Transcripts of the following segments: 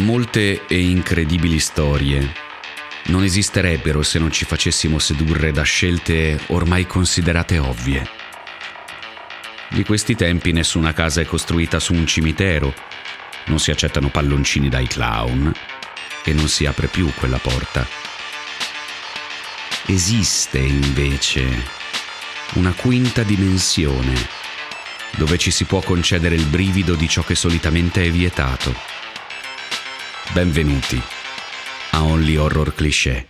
Molte e incredibili storie non esisterebbero se non ci facessimo sedurre da scelte ormai considerate ovvie. Di questi tempi nessuna casa è costruita su un cimitero, non si accettano palloncini dai clown e non si apre più quella porta. Esiste invece una quinta dimensione dove ci si può concedere il brivido di ciò che solitamente è vietato Benvenuti a Only Horror Cliché.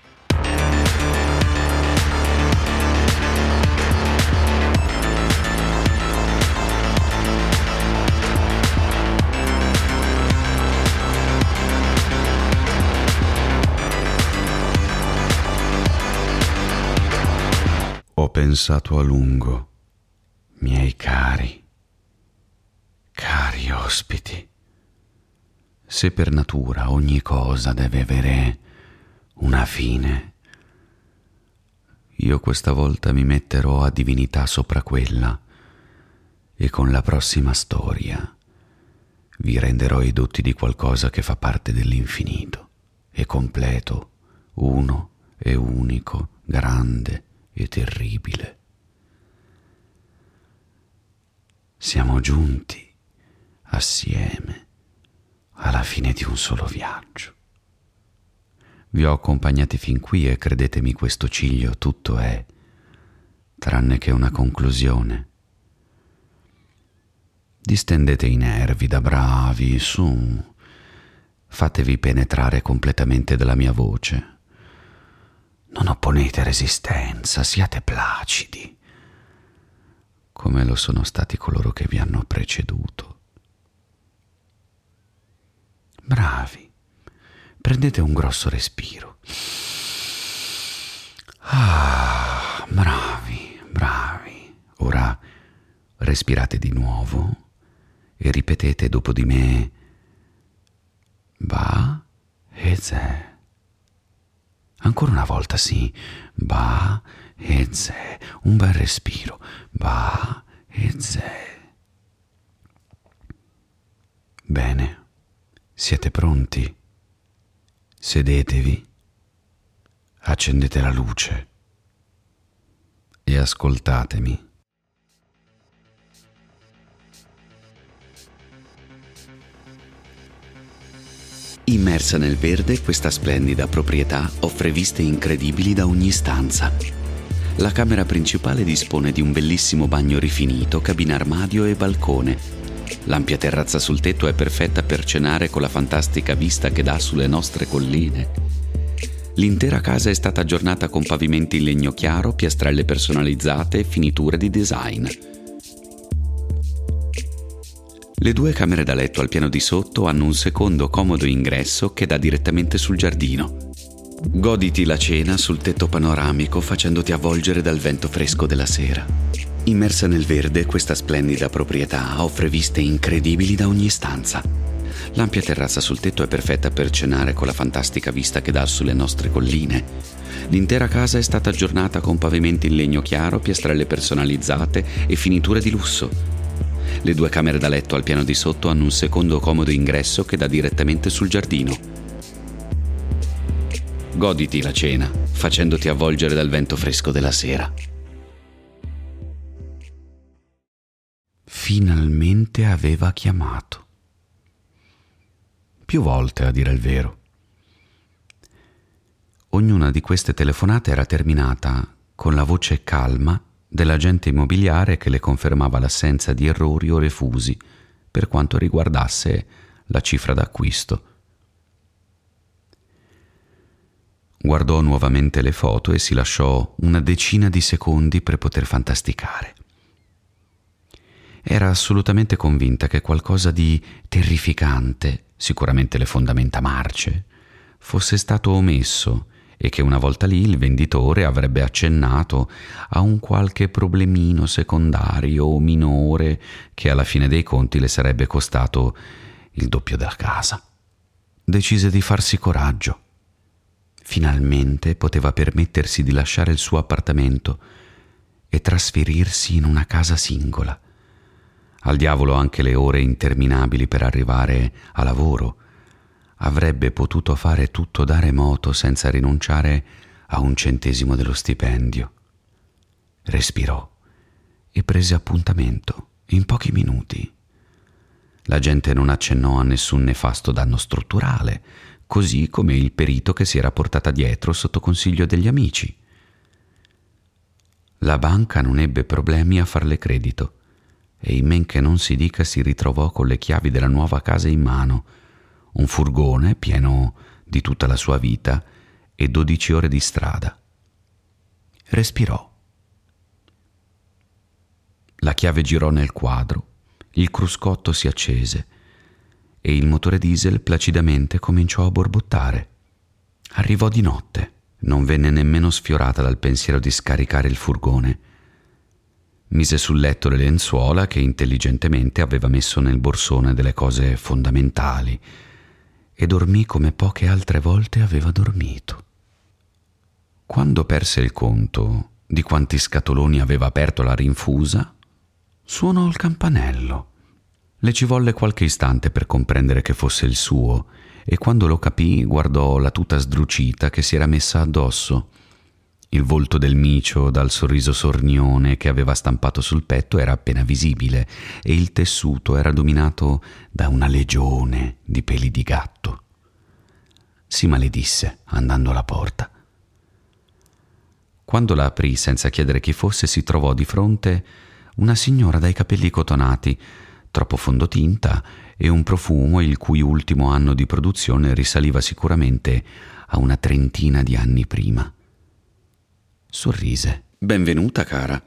Ho pensato a lungo, miei cari, cari ospiti se per natura ogni cosa deve avere una fine, io questa volta mi metterò a divinità sopra quella e con la prossima storia vi renderò i dotti di qualcosa che fa parte dell'infinito e completo, uno e unico, grande e terribile. Siamo giunti assieme alla fine di un solo viaggio. Vi ho accompagnati fin qui e credetemi questo ciglio tutto è, tranne che una conclusione. Distendete i nervi da bravi, su, fatevi penetrare completamente dalla mia voce. Non opponete resistenza, siate placidi, come lo sono stati coloro che vi hanno preceduto. Bravi. Prendete un grosso respiro. Ah, bravi, bravi. Ora respirate di nuovo e ripetete dopo di me Ba e Ze. Ancora una volta sì. Ba e Ze. Un bel respiro. Ba e Ze. Bene. Siete pronti? Sedetevi, accendete la luce e ascoltatemi. Immersa nel verde, questa splendida proprietà offre viste incredibili da ogni stanza. La camera principale dispone di un bellissimo bagno rifinito, cabina armadio e balcone L'ampia terrazza sul tetto è perfetta per cenare con la fantastica vista che dà sulle nostre colline. L'intera casa è stata aggiornata con pavimenti in legno chiaro, piastrelle personalizzate e finiture di design. Le due camere da letto al piano di sotto hanno un secondo comodo ingresso che dà direttamente sul giardino. Goditi la cena sul tetto panoramico facendoti avvolgere dal vento fresco della sera. Immersa nel verde, questa splendida proprietà offre viste incredibili da ogni stanza. L'ampia terrazza sul tetto è perfetta per cenare con la fantastica vista che dà sulle nostre colline. L'intera casa è stata aggiornata con pavimenti in legno chiaro, piastrelle personalizzate e finiture di lusso. Le due camere da letto al piano di sotto hanno un secondo comodo ingresso che dà direttamente sul giardino. Goditi la cena, facendoti avvolgere dal vento fresco della sera. Finalmente aveva chiamato. Più volte, a dire il vero. Ognuna di queste telefonate era terminata con la voce calma dell'agente immobiliare che le confermava l'assenza di errori o refusi per quanto riguardasse la cifra d'acquisto. Guardò nuovamente le foto e si lasciò una decina di secondi per poter fantasticare. Era assolutamente convinta che qualcosa di terrificante, sicuramente le fondamenta marce, fosse stato omesso e che una volta lì il venditore avrebbe accennato a un qualche problemino secondario o minore che alla fine dei conti le sarebbe costato il doppio della casa. Decise di farsi coraggio. Finalmente poteva permettersi di lasciare il suo appartamento e trasferirsi in una casa singola al diavolo anche le ore interminabili per arrivare a lavoro, avrebbe potuto fare tutto da remoto senza rinunciare a un centesimo dello stipendio. Respirò e prese appuntamento in pochi minuti. La gente non accennò a nessun nefasto danno strutturale, così come il perito che si era portata dietro sotto consiglio degli amici. La banca non ebbe problemi a farle credito e in men che non si dica si ritrovò con le chiavi della nuova casa in mano, un furgone pieno di tutta la sua vita e dodici ore di strada. Respirò. La chiave girò nel quadro, il cruscotto si accese e il motore diesel placidamente cominciò a borbottare. Arrivò di notte, non venne nemmeno sfiorata dal pensiero di scaricare il furgone. Mise sul letto le lenzuola che intelligentemente aveva messo nel borsone delle cose fondamentali e dormì come poche altre volte aveva dormito. Quando perse il conto di quanti scatoloni aveva aperto la rinfusa, suonò il campanello. Le ci volle qualche istante per comprendere che fosse il suo e quando lo capì guardò la tuta sdrucita che si era messa addosso. Il volto del micio dal sorriso sornione che aveva stampato sul petto era appena visibile e il tessuto era dominato da una legione di peli di gatto. Si maledisse andando alla porta. Quando la aprì senza chiedere chi fosse, si trovò di fronte una signora dai capelli cotonati, troppo fondotinta e un profumo il cui ultimo anno di produzione risaliva sicuramente a una trentina di anni prima. Sorrise. Benvenuta, cara.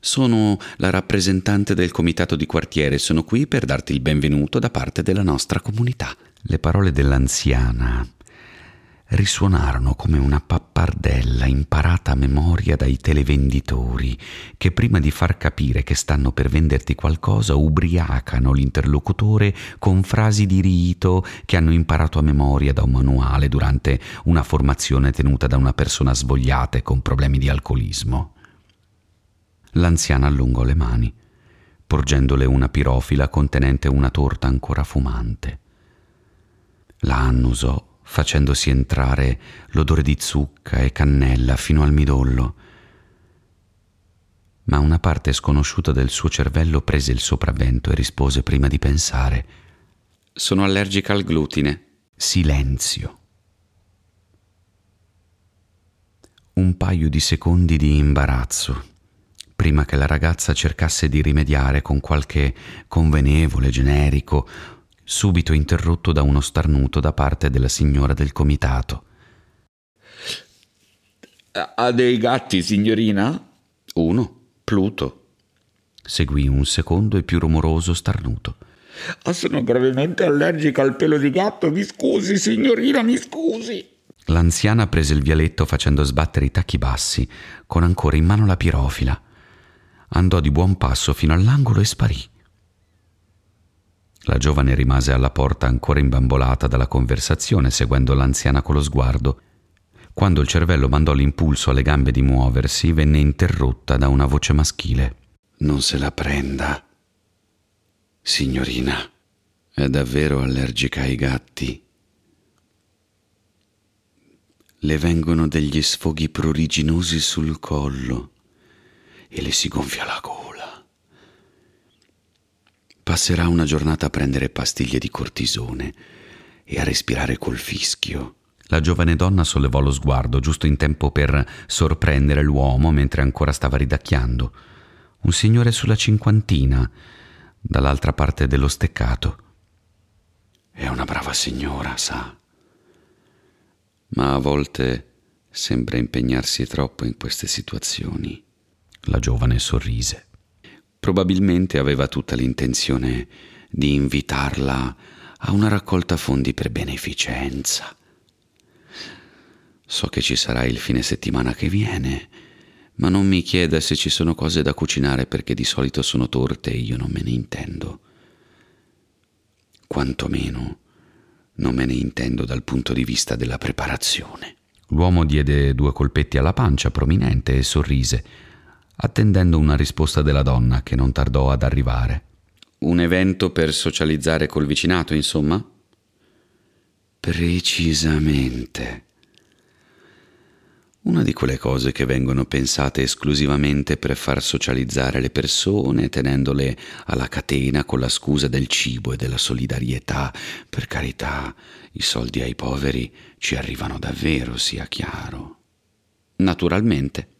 Sono la rappresentante del comitato di quartiere e sono qui per darti il benvenuto da parte della nostra comunità. Le parole dell'anziana risuonarono come una pappardella imparata a memoria dai televenditori che prima di far capire che stanno per venderti qualcosa ubriacano l'interlocutore con frasi di rito che hanno imparato a memoria da un manuale durante una formazione tenuta da una persona svogliata e con problemi di alcolismo. L'anziana allungò le mani, porgendole una pirofila contenente una torta ancora fumante. La annusò facendosi entrare l'odore di zucca e cannella fino al midollo. Ma una parte sconosciuta del suo cervello prese il sopravvento e rispose prima di pensare. Sono allergica al glutine. Silenzio. Un paio di secondi di imbarazzo prima che la ragazza cercasse di rimediare con qualche convenevole, generico subito interrotto da uno starnuto da parte della signora del comitato. Ha dei gatti, signorina? Uno, Pluto. Seguì un secondo e più rumoroso starnuto. Ah, sono gravemente allergica al pelo di gatto. Mi scusi, signorina, mi scusi. L'anziana prese il vialetto facendo sbattere i tacchi bassi, con ancora in mano la pirofila. Andò di buon passo fino all'angolo e sparì. La giovane rimase alla porta ancora imbambolata dalla conversazione, seguendo l'anziana con lo sguardo. Quando il cervello mandò l'impulso alle gambe di muoversi, venne interrotta da una voce maschile. Non se la prenda. Signorina, è davvero allergica ai gatti? Le vengono degli sfoghi pruriginosi sul collo e le si gonfia la gola. Passerà una giornata a prendere pastiglie di cortisone e a respirare col fischio. La giovane donna sollevò lo sguardo giusto in tempo per sorprendere l'uomo mentre ancora stava ridacchiando. Un signore sulla cinquantina, dall'altra parte dello steccato. È una brava signora, sa. Ma a volte sembra impegnarsi troppo in queste situazioni. La giovane sorrise. Probabilmente aveva tutta l'intenzione di invitarla a una raccolta fondi per beneficenza. So che ci sarà il fine settimana che viene, ma non mi chieda se ci sono cose da cucinare perché di solito sono torte e io non me ne intendo. Quantomeno non me ne intendo dal punto di vista della preparazione. L'uomo diede due colpetti alla pancia prominente e sorrise attendendo una risposta della donna che non tardò ad arrivare. Un evento per socializzare col vicinato, insomma? Precisamente. Una di quelle cose che vengono pensate esclusivamente per far socializzare le persone, tenendole alla catena con la scusa del cibo e della solidarietà. Per carità, i soldi ai poveri ci arrivano davvero, sia chiaro. Naturalmente.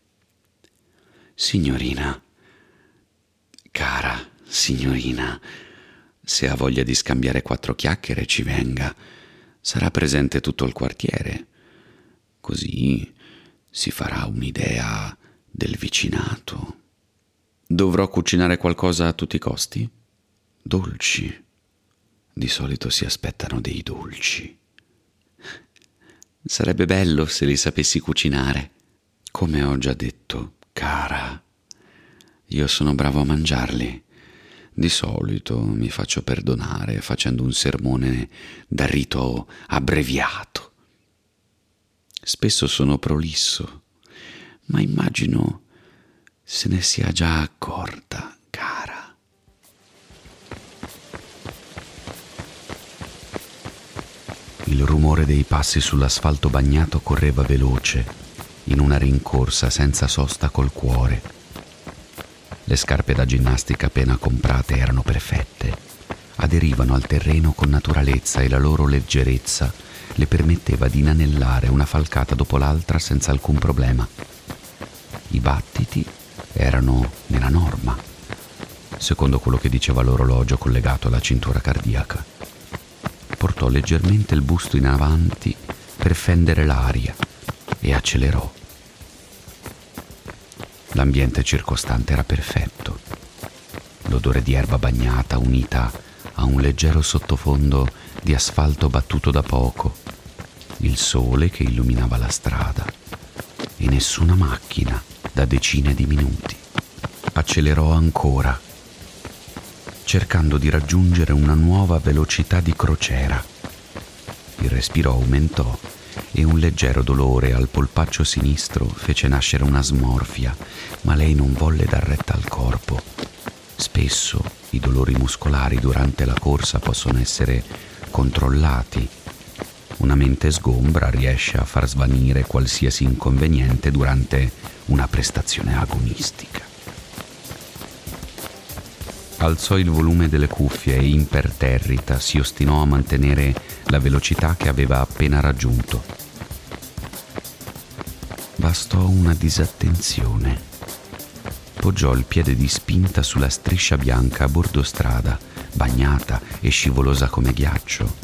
Signorina, cara signorina, se ha voglia di scambiare quattro chiacchiere ci venga. Sarà presente tutto il quartiere. Così si farà un'idea del vicinato. Dovrò cucinare qualcosa a tutti i costi? Dolci. Di solito si aspettano dei dolci. Sarebbe bello se li sapessi cucinare. Come ho già detto, cara, io sono bravo a mangiarli. Di solito mi faccio perdonare facendo un sermone da rito abbreviato. Spesso sono prolisso, ma immagino se ne sia già accorta, cara. Il rumore dei passi sull'asfalto bagnato correva veloce, in una rincorsa senza sosta col cuore. Le scarpe da ginnastica appena comprate erano perfette, aderivano al terreno con naturalezza e la loro leggerezza le permetteva di inanellare una falcata dopo l'altra senza alcun problema. I battiti erano nella norma, secondo quello che diceva l'orologio collegato alla cintura cardiaca. Portò leggermente il busto in avanti per fendere l'aria e accelerò. L'ambiente circostante era perfetto. L'odore di erba bagnata unita a un leggero sottofondo di asfalto battuto da poco il sole che illuminava la strada e nessuna macchina da decine di minuti. Accelerò ancora, cercando di raggiungere una nuova velocità di crociera. Il respiro aumentò e un leggero dolore al polpaccio sinistro fece nascere una smorfia, ma lei non volle dar retta al corpo. Spesso i dolori muscolari durante la corsa possono essere controllati una mente sgombra riesce a far svanire qualsiasi inconveniente durante una prestazione agonistica. Alzò il volume delle cuffie e imperterrita si ostinò a mantenere la velocità che aveva appena raggiunto. Bastò una disattenzione. Poggiò il piede di spinta sulla striscia bianca a bordo strada, bagnata e scivolosa come ghiaccio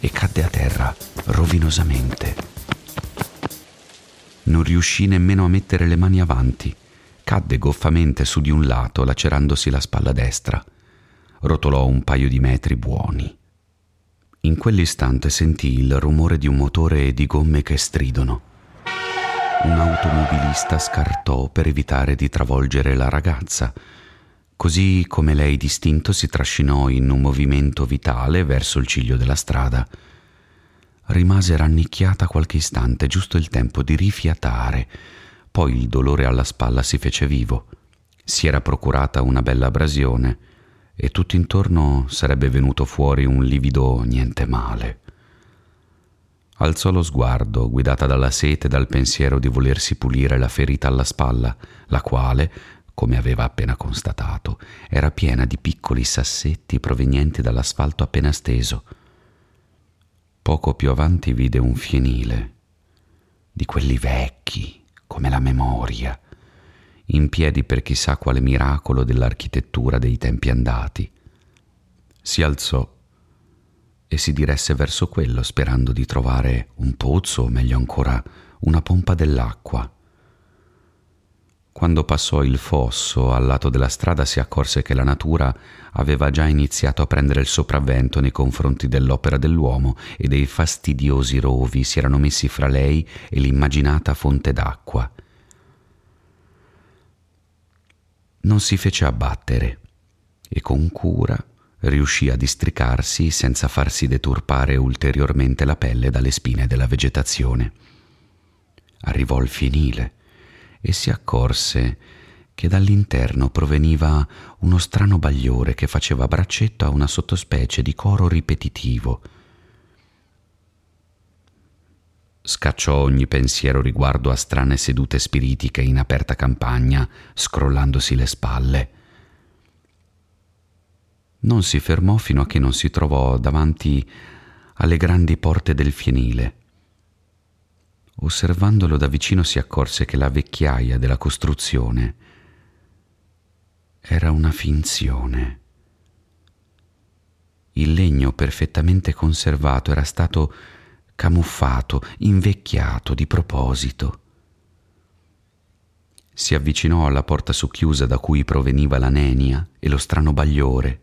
e cadde a terra rovinosamente. Non riuscì nemmeno a mettere le mani avanti. Cadde goffamente su di un lato, lacerandosi la spalla destra. Rotolò un paio di metri buoni. In quell'istante sentì il rumore di un motore e di gomme che stridono. Un automobilista scartò per evitare di travolgere la ragazza, Così come lei distinto si trascinò in un movimento vitale verso il ciglio della strada. Rimase rannicchiata qualche istante, giusto il tempo di rifiatare, poi il dolore alla spalla si fece vivo. Si era procurata una bella abrasione e tutto intorno sarebbe venuto fuori un livido niente male. Alzò lo sguardo, guidata dalla sete e dal pensiero di volersi pulire la ferita alla spalla, la quale, come aveva appena constatato, era piena di piccoli sassetti provenienti dall'asfalto appena steso. Poco più avanti vide un fienile, di quelli vecchi, come la memoria, in piedi per chissà quale miracolo dell'architettura dei tempi andati. Si alzò e si diresse verso quello sperando di trovare un pozzo o meglio ancora una pompa dell'acqua quando passò il fosso al lato della strada si accorse che la natura aveva già iniziato a prendere il sopravvento nei confronti dell'opera dell'uomo e dei fastidiosi rovi si erano messi fra lei e l'immaginata fonte d'acqua. Non si fece abbattere e con cura riuscì a districarsi senza farsi deturpare ulteriormente la pelle dalle spine della vegetazione. Arrivò al fienile e si accorse che dall'interno proveniva uno strano bagliore che faceva braccetto a una sottospecie di coro ripetitivo. scacciò ogni pensiero riguardo a strane sedute spiritiche in aperta campagna, scrollandosi le spalle. Non si fermò fino a che non si trovò davanti alle grandi porte del fienile. Osservandolo da vicino si accorse che la vecchiaia della costruzione era una finzione. Il legno perfettamente conservato era stato camuffato, invecchiato di proposito. Si avvicinò alla porta socchiusa da cui proveniva la nenia e lo strano bagliore.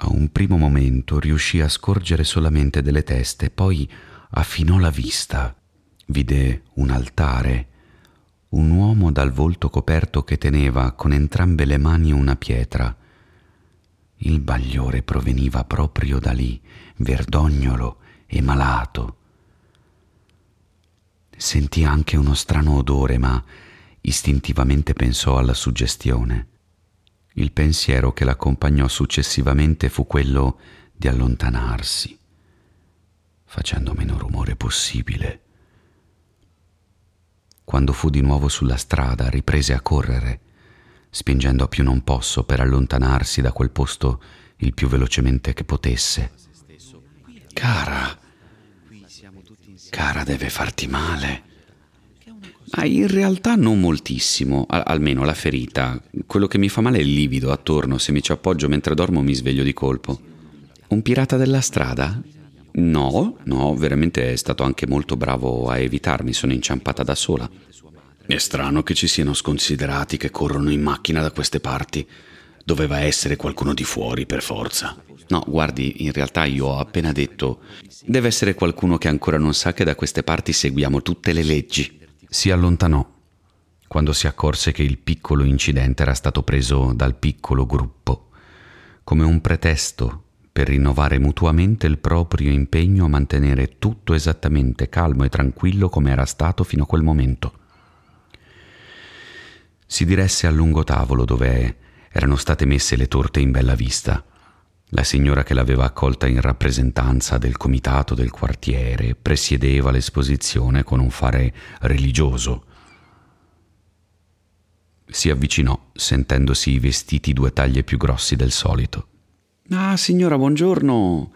A un primo momento riuscì a scorgere solamente delle teste, poi affinò la vista. Vide un altare, un uomo dal volto coperto che teneva con entrambe le mani una pietra. Il bagliore proveniva proprio da lì, verdognolo e malato. Sentì anche uno strano odore, ma istintivamente pensò alla suggestione. Il pensiero che l'accompagnò successivamente fu quello di allontanarsi, facendo meno rumore possibile. Quando fu di nuovo sulla strada, riprese a correre, spingendo a più non posso per allontanarsi da quel posto il più velocemente che potesse. Cara, cara deve farti male. Ma in realtà non moltissimo, Al- almeno la ferita. Quello che mi fa male è il livido attorno, se mi ci appoggio mentre dormo mi sveglio di colpo. Un pirata della strada? No, no, veramente è stato anche molto bravo a evitarmi, sono inciampata da sola. È strano che ci siano sconsiderati che corrono in macchina da queste parti. Doveva essere qualcuno di fuori per forza. No, guardi, in realtà io ho appena detto deve essere qualcuno che ancora non sa che da queste parti seguiamo tutte le leggi. Si allontanò quando si accorse che il piccolo incidente era stato preso dal piccolo gruppo come un pretesto per rinnovare mutuamente il proprio impegno a mantenere tutto esattamente calmo e tranquillo come era stato fino a quel momento. Si diresse al lungo tavolo dove erano state messe le torte in bella vista. La signora che l'aveva accolta in rappresentanza del comitato del quartiere presiedeva l'esposizione con un fare religioso. Si avvicinò, sentendosi i vestiti due taglie più grossi del solito. Ah, signora, buongiorno.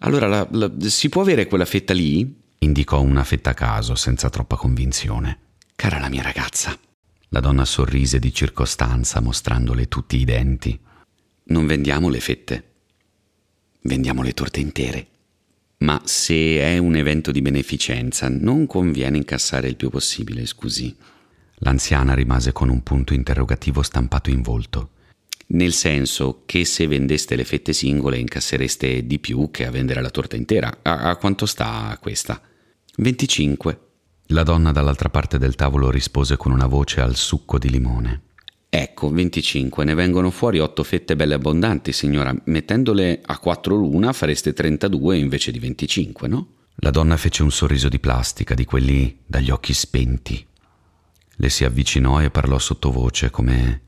Allora, la, la, si può avere quella fetta lì? Indicò una fetta a caso, senza troppa convinzione. Cara la mia ragazza. La donna sorrise di circostanza, mostrandole tutti i denti. Non vendiamo le fette. Vendiamo le torte intere. Ma se è un evento di beneficenza, non conviene incassare il più possibile, scusi. L'anziana rimase con un punto interrogativo stampato in volto nel senso che se vendeste le fette singole incassereste di più che a vendere la torta intera. A, a quanto sta questa? 25. La donna dall'altra parte del tavolo rispose con una voce al succo di limone. Ecco, 25, ne vengono fuori 8 fette belle abbondanti, signora. Mettendole a 4 l'una fareste 32 invece di 25, no? La donna fece un sorriso di plastica, di quelli dagli occhi spenti. Le si avvicinò e parlò sottovoce come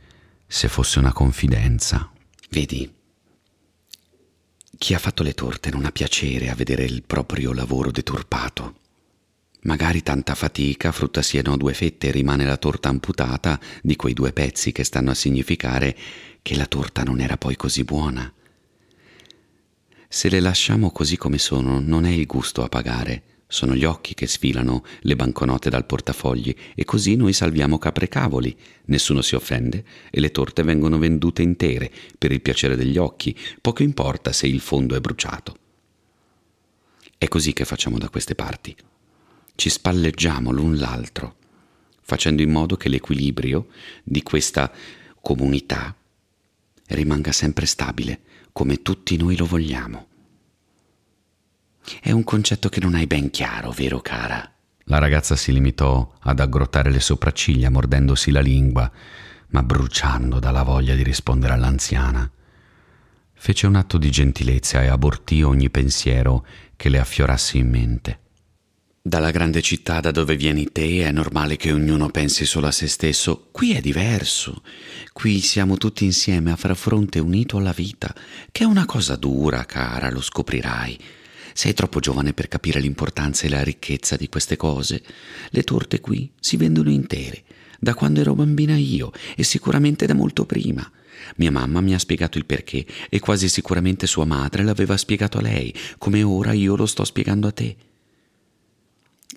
se fosse una confidenza. Vedi, chi ha fatto le torte non ha piacere a vedere il proprio lavoro deturpato. Magari tanta fatica, frutta siano due fette e rimane la torta amputata di quei due pezzi che stanno a significare che la torta non era poi così buona. Se le lasciamo così come sono, non è il gusto a pagare, sono gli occhi che sfilano le banconote dal portafogli e così noi salviamo capre cavoli, nessuno si offende e le torte vengono vendute intere per il piacere degli occhi, poco importa se il fondo è bruciato. È così che facciamo da queste parti. Ci spalleggiamo l'un l'altro, facendo in modo che l'equilibrio di questa comunità rimanga sempre stabile, come tutti noi lo vogliamo. È un concetto che non hai ben chiaro, vero cara? La ragazza si limitò ad aggrottare le sopracciglia, mordendosi la lingua, ma bruciando dalla voglia di rispondere all'anziana. Fece un atto di gentilezza e abortì ogni pensiero che le affiorasse in mente. Dalla grande città da dove vieni te è normale che ognuno pensi solo a se stesso. Qui è diverso. Qui siamo tutti insieme a far fronte unito alla vita, che è una cosa dura, cara, lo scoprirai Sei troppo giovane per capire l'importanza e la ricchezza di queste cose. Le torte qui si vendono intere, da quando ero bambina io, e sicuramente da molto prima. Mia mamma mi ha spiegato il perché e quasi sicuramente sua madre l'aveva spiegato a lei, come ora io lo sto spiegando a te.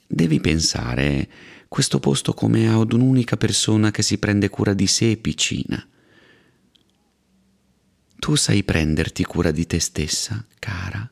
Devi pensare questo posto come ad un'unica persona che si prende cura di sé piccina. Tu sai prenderti cura di te stessa, cara?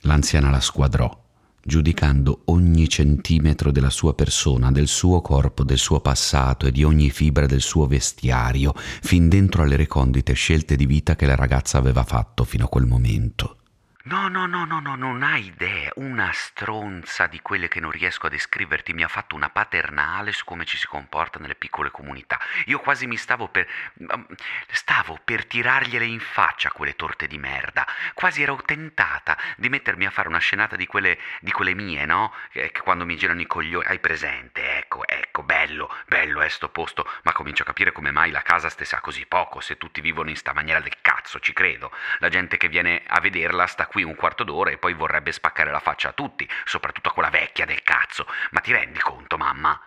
L'anziana la squadrò giudicando ogni centimetro della sua persona, del suo corpo, del suo passato e di ogni fibra del suo vestiario, fin dentro alle recondite scelte di vita che la ragazza aveva fatto fino a quel momento. No, no, no, no, no, non hai idea. Una stronza di quelle che non riesco a descriverti mi ha fatto una paternale su come ci si comporta nelle piccole comunità. Io quasi mi stavo per. Um, stavo per tirargliele in faccia quelle torte di merda. Quasi ero tentata di mettermi a fare una scenata di quelle, di quelle mie, no? Che quando mi girano i coglioni. Hai presente? Ecco, ecco, bello, bello è sto posto. Ma comincio a capire come mai la casa stessa così poco. Se tutti vivono in sta maniera del cazzo, ci credo. La gente che viene a vederla sta qui un quarto d'ora e poi vorrebbe spaccare la faccia a tutti, soprattutto a quella vecchia del cazzo. Ma ti rendi conto, mamma?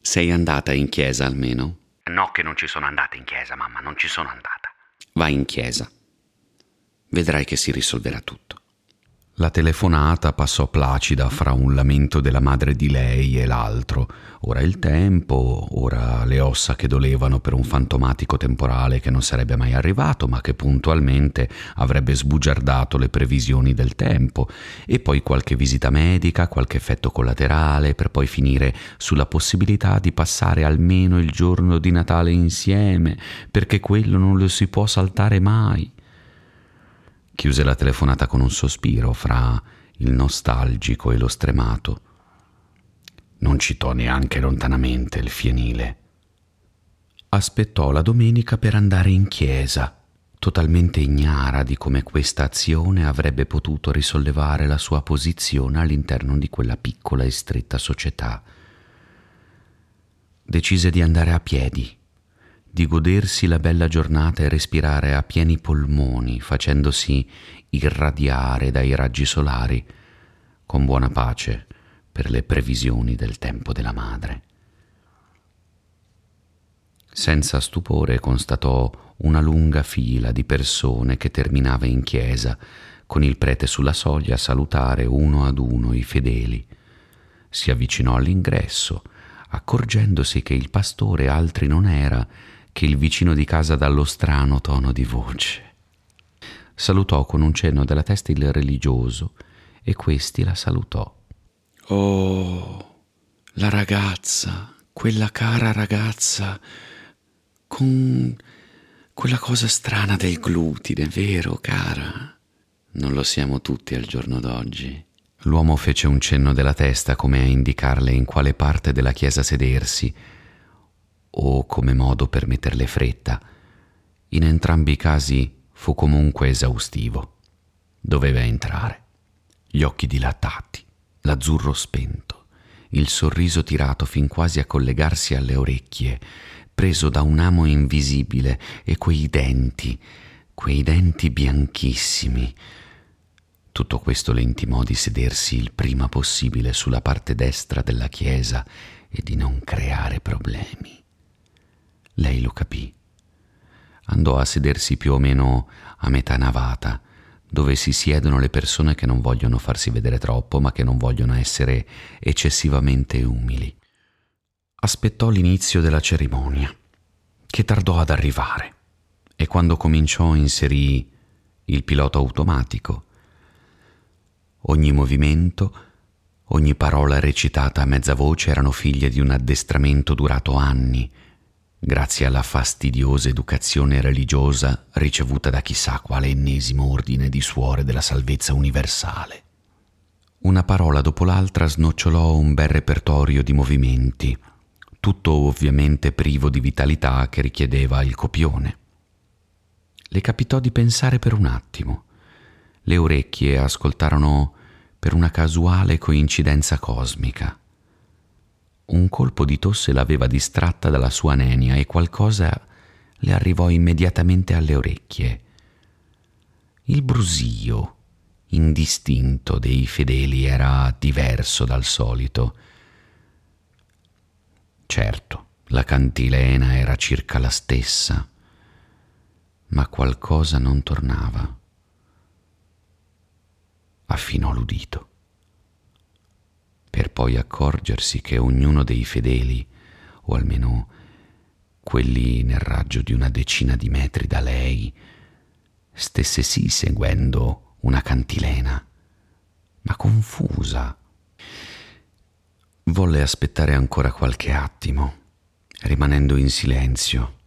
Sei andata in chiesa almeno? No, che non ci sono andata in chiesa, mamma, non ci sono andata. Vai in chiesa. Vedrai che si risolverà tutto. La telefonata passò placida fra un lamento della madre di lei e l'altro, ora il tempo, ora le ossa che dolevano per un fantomatico temporale che non sarebbe mai arrivato, ma che puntualmente avrebbe sbugiardato le previsioni del tempo, e poi qualche visita medica, qualche effetto collaterale, per poi finire sulla possibilità di passare almeno il giorno di Natale insieme, perché quello non lo si può saltare mai. Chiuse la telefonata con un sospiro fra il nostalgico e lo stremato. Non citò neanche lontanamente il fienile. Aspettò la domenica per andare in chiesa, totalmente ignara di come questa azione avrebbe potuto risollevare la sua posizione all'interno di quella piccola e stretta società. Decise di andare a piedi di godersi la bella giornata e respirare a pieni polmoni, facendosi irradiare dai raggi solari, con buona pace per le previsioni del tempo della madre. Senza stupore constatò una lunga fila di persone che terminava in chiesa, con il prete sulla soglia a salutare uno ad uno i fedeli. Si avvicinò all'ingresso, accorgendosi che il pastore altri non era che il vicino di casa dallo strano tono di voce. Salutò con un cenno della testa il religioso e questi la salutò. Oh, la ragazza, quella cara ragazza, con quella cosa strana del glutine, vero, cara? Non lo siamo tutti al giorno d'oggi. L'uomo fece un cenno della testa come a indicarle in quale parte della chiesa sedersi o come modo per metterle fretta. In entrambi i casi fu comunque esaustivo. Doveva entrare. Gli occhi dilatati, l'azzurro spento, il sorriso tirato fin quasi a collegarsi alle orecchie, preso da un amo invisibile e quei denti, quei denti bianchissimi. Tutto questo le intimò di sedersi il prima possibile sulla parte destra della chiesa e di non creare problemi. Lei lo capì. Andò a sedersi più o meno a metà navata, dove si siedono le persone che non vogliono farsi vedere troppo, ma che non vogliono essere eccessivamente umili. Aspettò l'inizio della cerimonia, che tardò ad arrivare, e quando cominciò inserì il pilota automatico. Ogni movimento, ogni parola recitata a mezza voce erano figlie di un addestramento durato anni, grazie alla fastidiosa educazione religiosa ricevuta da chissà quale ennesimo ordine di suore della salvezza universale. Una parola dopo l'altra snocciolò un bel repertorio di movimenti, tutto ovviamente privo di vitalità che richiedeva il copione. Le capitò di pensare per un attimo. Le orecchie ascoltarono per una casuale coincidenza cosmica. Un colpo di tosse l'aveva distratta dalla sua nenia e qualcosa le arrivò immediatamente alle orecchie. Il brusio, indistinto dei fedeli era diverso dal solito. Certo, la cantilena era circa la stessa, ma qualcosa non tornava. Affinò l'udito, poi accorgersi che ognuno dei fedeli, o almeno quelli nel raggio di una decina di metri da lei, stesse sì seguendo una cantilena, ma confusa. Volle aspettare ancora qualche attimo, rimanendo in silenzio.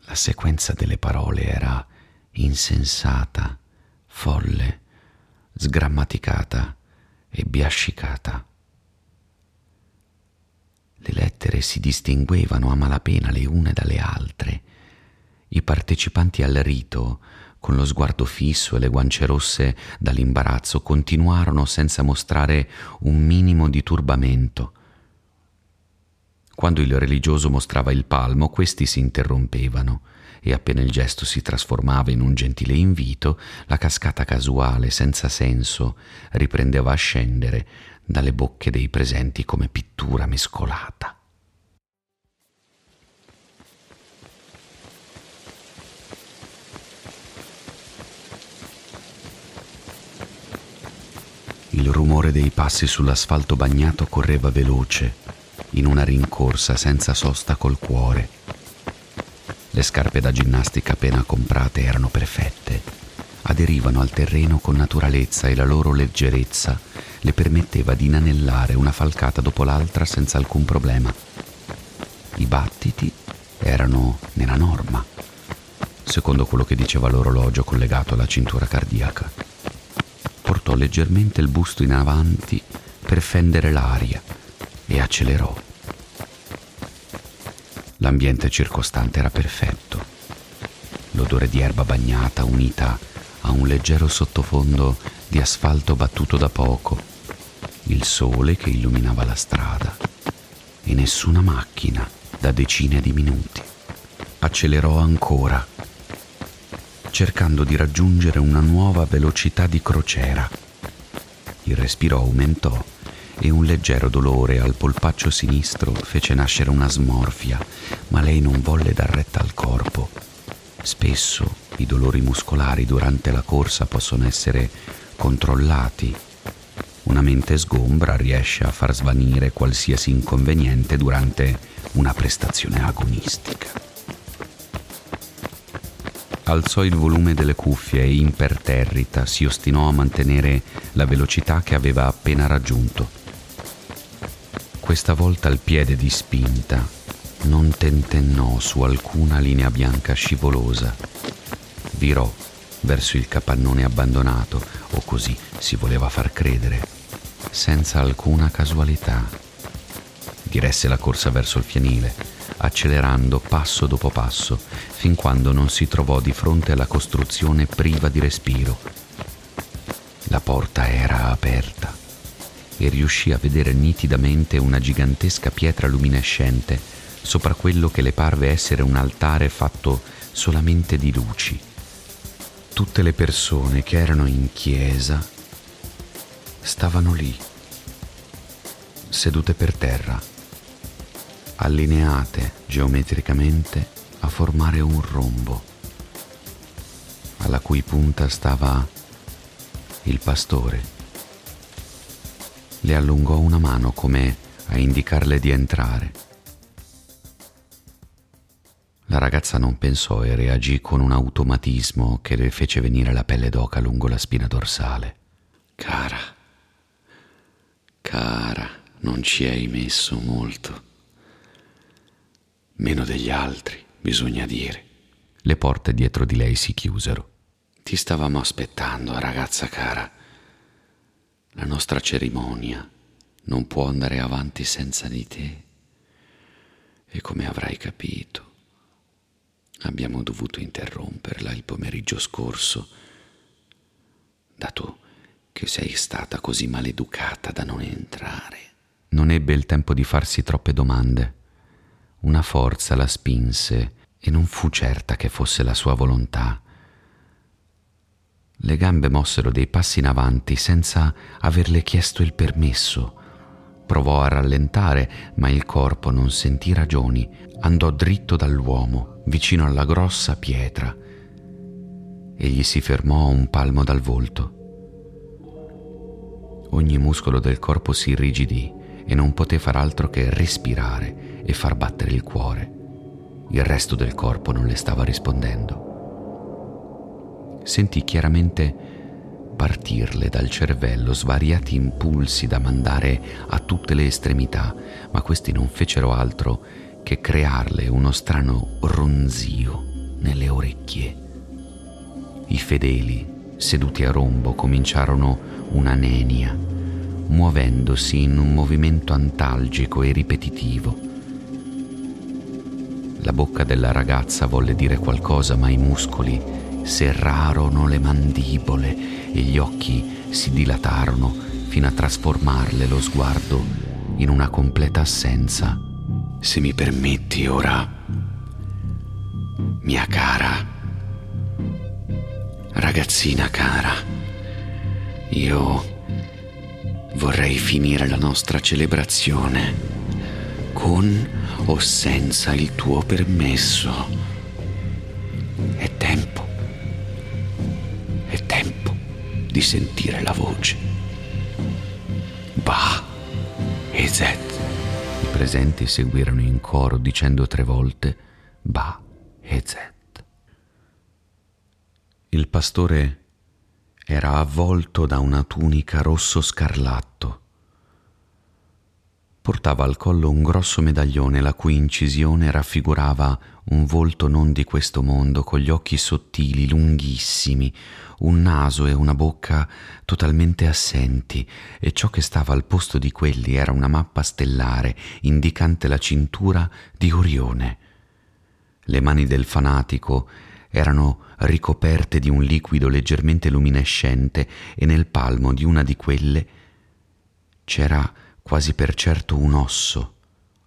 La sequenza delle parole era insensata, folle, sgrammaticata e biascicata. Le lettere si distinguevano a malapena le une dalle altre. I partecipanti al rito, con lo sguardo fisso e le guance rosse dall'imbarazzo, continuarono senza mostrare un minimo di turbamento. Quando il religioso mostrava il palmo, questi si interrompevano e appena il gesto si trasformava in un gentile invito, la cascata casuale, senza senso, riprendeva a scendere dalle bocche dei presenti come pittura mescolata. Il rumore dei passi sull'asfalto bagnato correva veloce, in una rincorsa senza sosta col cuore. Le scarpe da ginnastica appena comprate erano perfette, aderivano al terreno con naturalezza e la loro leggerezza le permetteva di inanellare una falcata dopo l'altra senza alcun problema. I battiti erano nella norma, secondo quello che diceva l'orologio collegato alla cintura cardiaca. Portò leggermente il busto in avanti per fendere l'aria e accelerò. L'ambiente circostante era perfetto. L'odore di erba bagnata unita a un leggero sottofondo di asfalto battuto da poco il sole che illuminava la strada e nessuna macchina da decine di minuti. Accelerò ancora, cercando di raggiungere una nuova velocità di crociera. Il respiro aumentò e un leggero dolore al polpaccio sinistro fece nascere una smorfia, ma lei non volle dar retta al corpo. Spesso i dolori muscolari durante la corsa possono essere controllati una mente sgombra riesce a far svanire qualsiasi inconveniente durante una prestazione agonistica. Alzò il volume delle cuffie e imperterrita si ostinò a mantenere la velocità che aveva appena raggiunto. Questa volta il piede di spinta non tentennò su alcuna linea bianca scivolosa. Virò verso il capannone abbandonato, o così si voleva far credere senza alcuna casualità. Diresse la corsa verso il fienile, accelerando passo dopo passo, fin quando non si trovò di fronte alla costruzione priva di respiro. La porta era aperta e riuscì a vedere nitidamente una gigantesca pietra luminescente sopra quello che le parve essere un altare fatto solamente di luci. Tutte le persone che erano in chiesa stavano lì, sedute per terra, allineate geometricamente a formare un rombo, alla cui punta stava il pastore. Le allungò una mano come a indicarle di entrare. La ragazza non pensò e reagì con un automatismo che le fece venire la pelle d'oca lungo la spina dorsale. Cara, Cara, non ci hai messo molto. Meno degli altri, bisogna dire. Le porte dietro di lei si chiusero. Ti stavamo aspettando, ragazza cara. La nostra cerimonia non può andare avanti senza di te. E come avrai capito, abbiamo dovuto interromperla il pomeriggio scorso, dato che sei stata così maleducata da non entrare. Non ebbe il tempo di farsi troppe domande. Una forza la spinse e non fu certa che fosse la sua volontà. Le gambe mossero dei passi in avanti senza averle chiesto il permesso. Provò a rallentare, ma il corpo non sentì ragioni. Andò dritto dall'uomo, vicino alla grossa pietra. Egli si fermò un palmo dal volto. Ogni muscolo del corpo si irrigidì e non poté far altro che respirare e far battere il cuore. Il resto del corpo non le stava rispondendo. Sentì chiaramente partirle dal cervello svariati impulsi da mandare a tutte le estremità, ma questi non fecero altro che crearle uno strano ronzio nelle orecchie. I fedeli, seduti a rombo, cominciarono una nenia, muovendosi in un movimento antalgico e ripetitivo. La bocca della ragazza volle dire qualcosa, ma i muscoli serrarono le mandibole e gli occhi si dilatarono fino a trasformarle lo sguardo in una completa assenza. Se mi permetti ora, mia cara, ragazzina cara, io vorrei finire la nostra celebrazione con o senza il tuo permesso. È tempo, di sentire la voce. Ba e Zet. I presenti seguirono in coro dicendo tre volte Ba e Zet. Il pastore era avvolto da una tunica rosso scarlatto. Portava al collo un grosso medaglione la cui incisione raffigurava un volto non di questo mondo, con gli occhi sottili, lunghissimi, un naso e una bocca totalmente assenti, e ciò che stava al posto di quelli era una mappa stellare indicante la cintura di Orione. Le mani del fanatico erano ricoperte di un liquido leggermente luminescente e nel palmo di una di quelle c'era quasi per certo un osso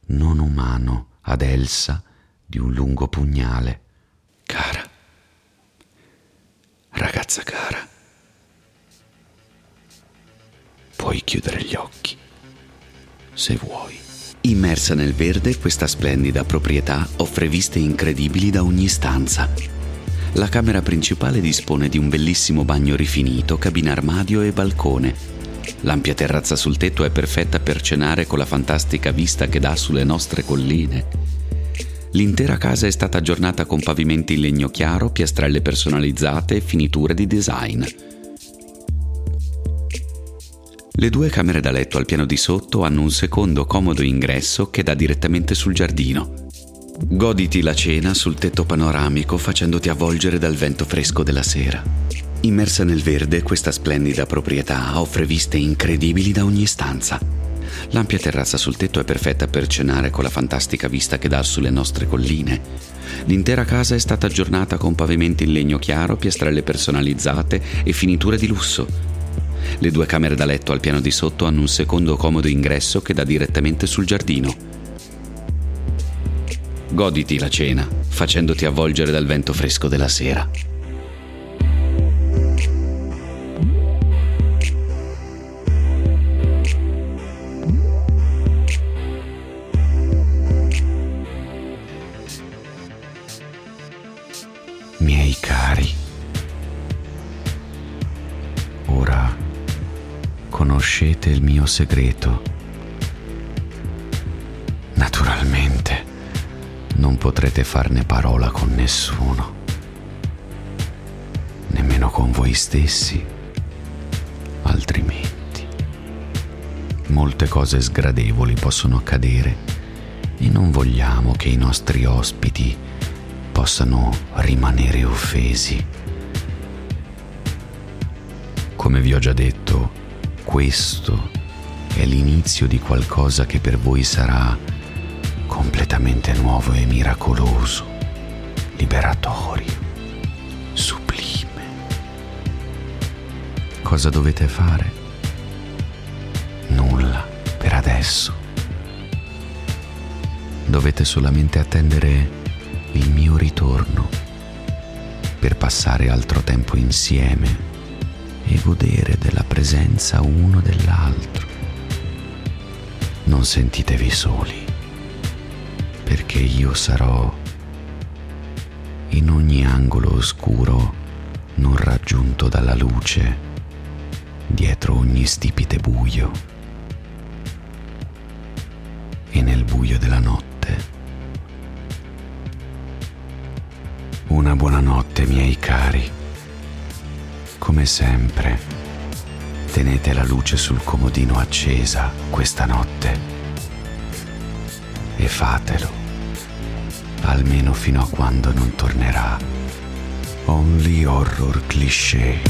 non umano ad Elsa di un lungo pugnale. Cara, ragazza cara, puoi chiudere gli occhi se vuoi. Immersa nel verde, questa splendida proprietà offre viste incredibili da ogni stanza la camera principale dispone di un bellissimo bagno rifinito, cabina armadio e balcone. L'ampia terrazza sul tetto è perfetta per cenare con la fantastica vista che dà sulle nostre colline. L'intera casa è stata aggiornata con pavimenti in legno chiaro, piastrelle personalizzate e finiture di design. Le due camere da letto al piano di sotto hanno un secondo comodo ingresso che dà direttamente sul giardino. Goditi la cena sul tetto panoramico facendoti avvolgere dal vento fresco della sera. Immersa nel verde, questa splendida proprietà offre viste incredibili da ogni stanza. L'ampia terrazza sul tetto è perfetta per cenare con la fantastica vista che dà sulle nostre colline. L'intera casa è stata aggiornata con pavimenti in legno chiaro, piastrelle personalizzate e finiture di lusso. Le due camere da letto al piano di sotto hanno un secondo comodo ingresso che dà direttamente sul giardino. Goditi la cena, facendoti avvolgere dal vento fresco della sera. Conoscete il mio segreto. Naturalmente non potrete farne parola con nessuno, nemmeno con voi stessi, altrimenti molte cose sgradevoli possono accadere e non vogliamo che i nostri ospiti possano rimanere offesi. Come vi ho già detto, questo è l'inizio di qualcosa che per voi sarà completamente nuovo e miracoloso, liberatorio, sublime. Cosa dovete fare? Nulla per adesso. Dovete solamente attendere il mio ritorno per passare altro tempo insieme e godere della presenza uno dell'altro. Non sentitevi soli, perché io sarò in ogni angolo oscuro non raggiunto dalla luce, dietro ogni stipite buio e nel buio della notte. Una buonanotte, miei cari come sempre, tenete la luce sul comodino accesa questa notte e fatelo, almeno fino a quando non tornerà Only Horror Cliché.